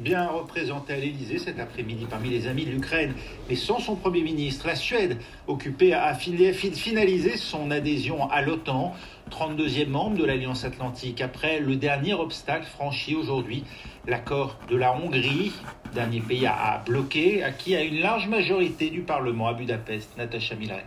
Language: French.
bien représenté à l'Elysée cet après-midi parmi les amis de l'Ukraine, mais sans son Premier ministre. La Suède, occupée à finaliser son adhésion à l'OTAN, 32e membre de l'Alliance Atlantique, après le dernier obstacle franchi aujourd'hui, l'accord de la Hongrie, dernier pays à bloquer, acquis à une large majorité du Parlement à Budapest. Natacha Millet.